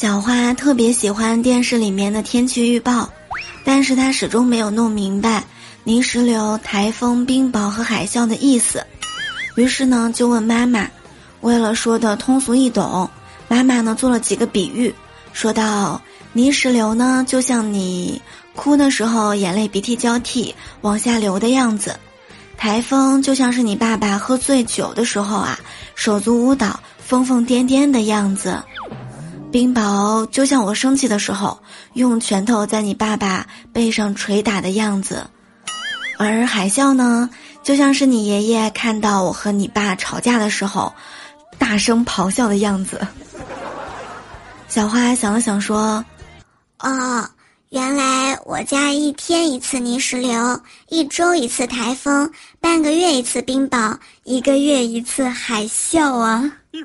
小花特别喜欢电视里面的天气预报，但是她始终没有弄明白泥石流、台风、冰雹和海啸的意思，于是呢就问妈妈。为了说的通俗易懂，妈妈呢做了几个比喻，说到泥石流呢就像你哭的时候眼泪鼻涕交替往下流的样子，台风就像是你爸爸喝醉酒的时候啊手足舞蹈疯疯癫癫的样子。冰雹就像我生气的时候，用拳头在你爸爸背上捶打的样子，而海啸呢，就像是你爷爷看到我和你爸吵架的时候，大声咆哮的样子。小花想了想说：“哦，原来我家一天一次泥石流，一周一次台风，半个月一次冰雹，一个月一次海啸啊。”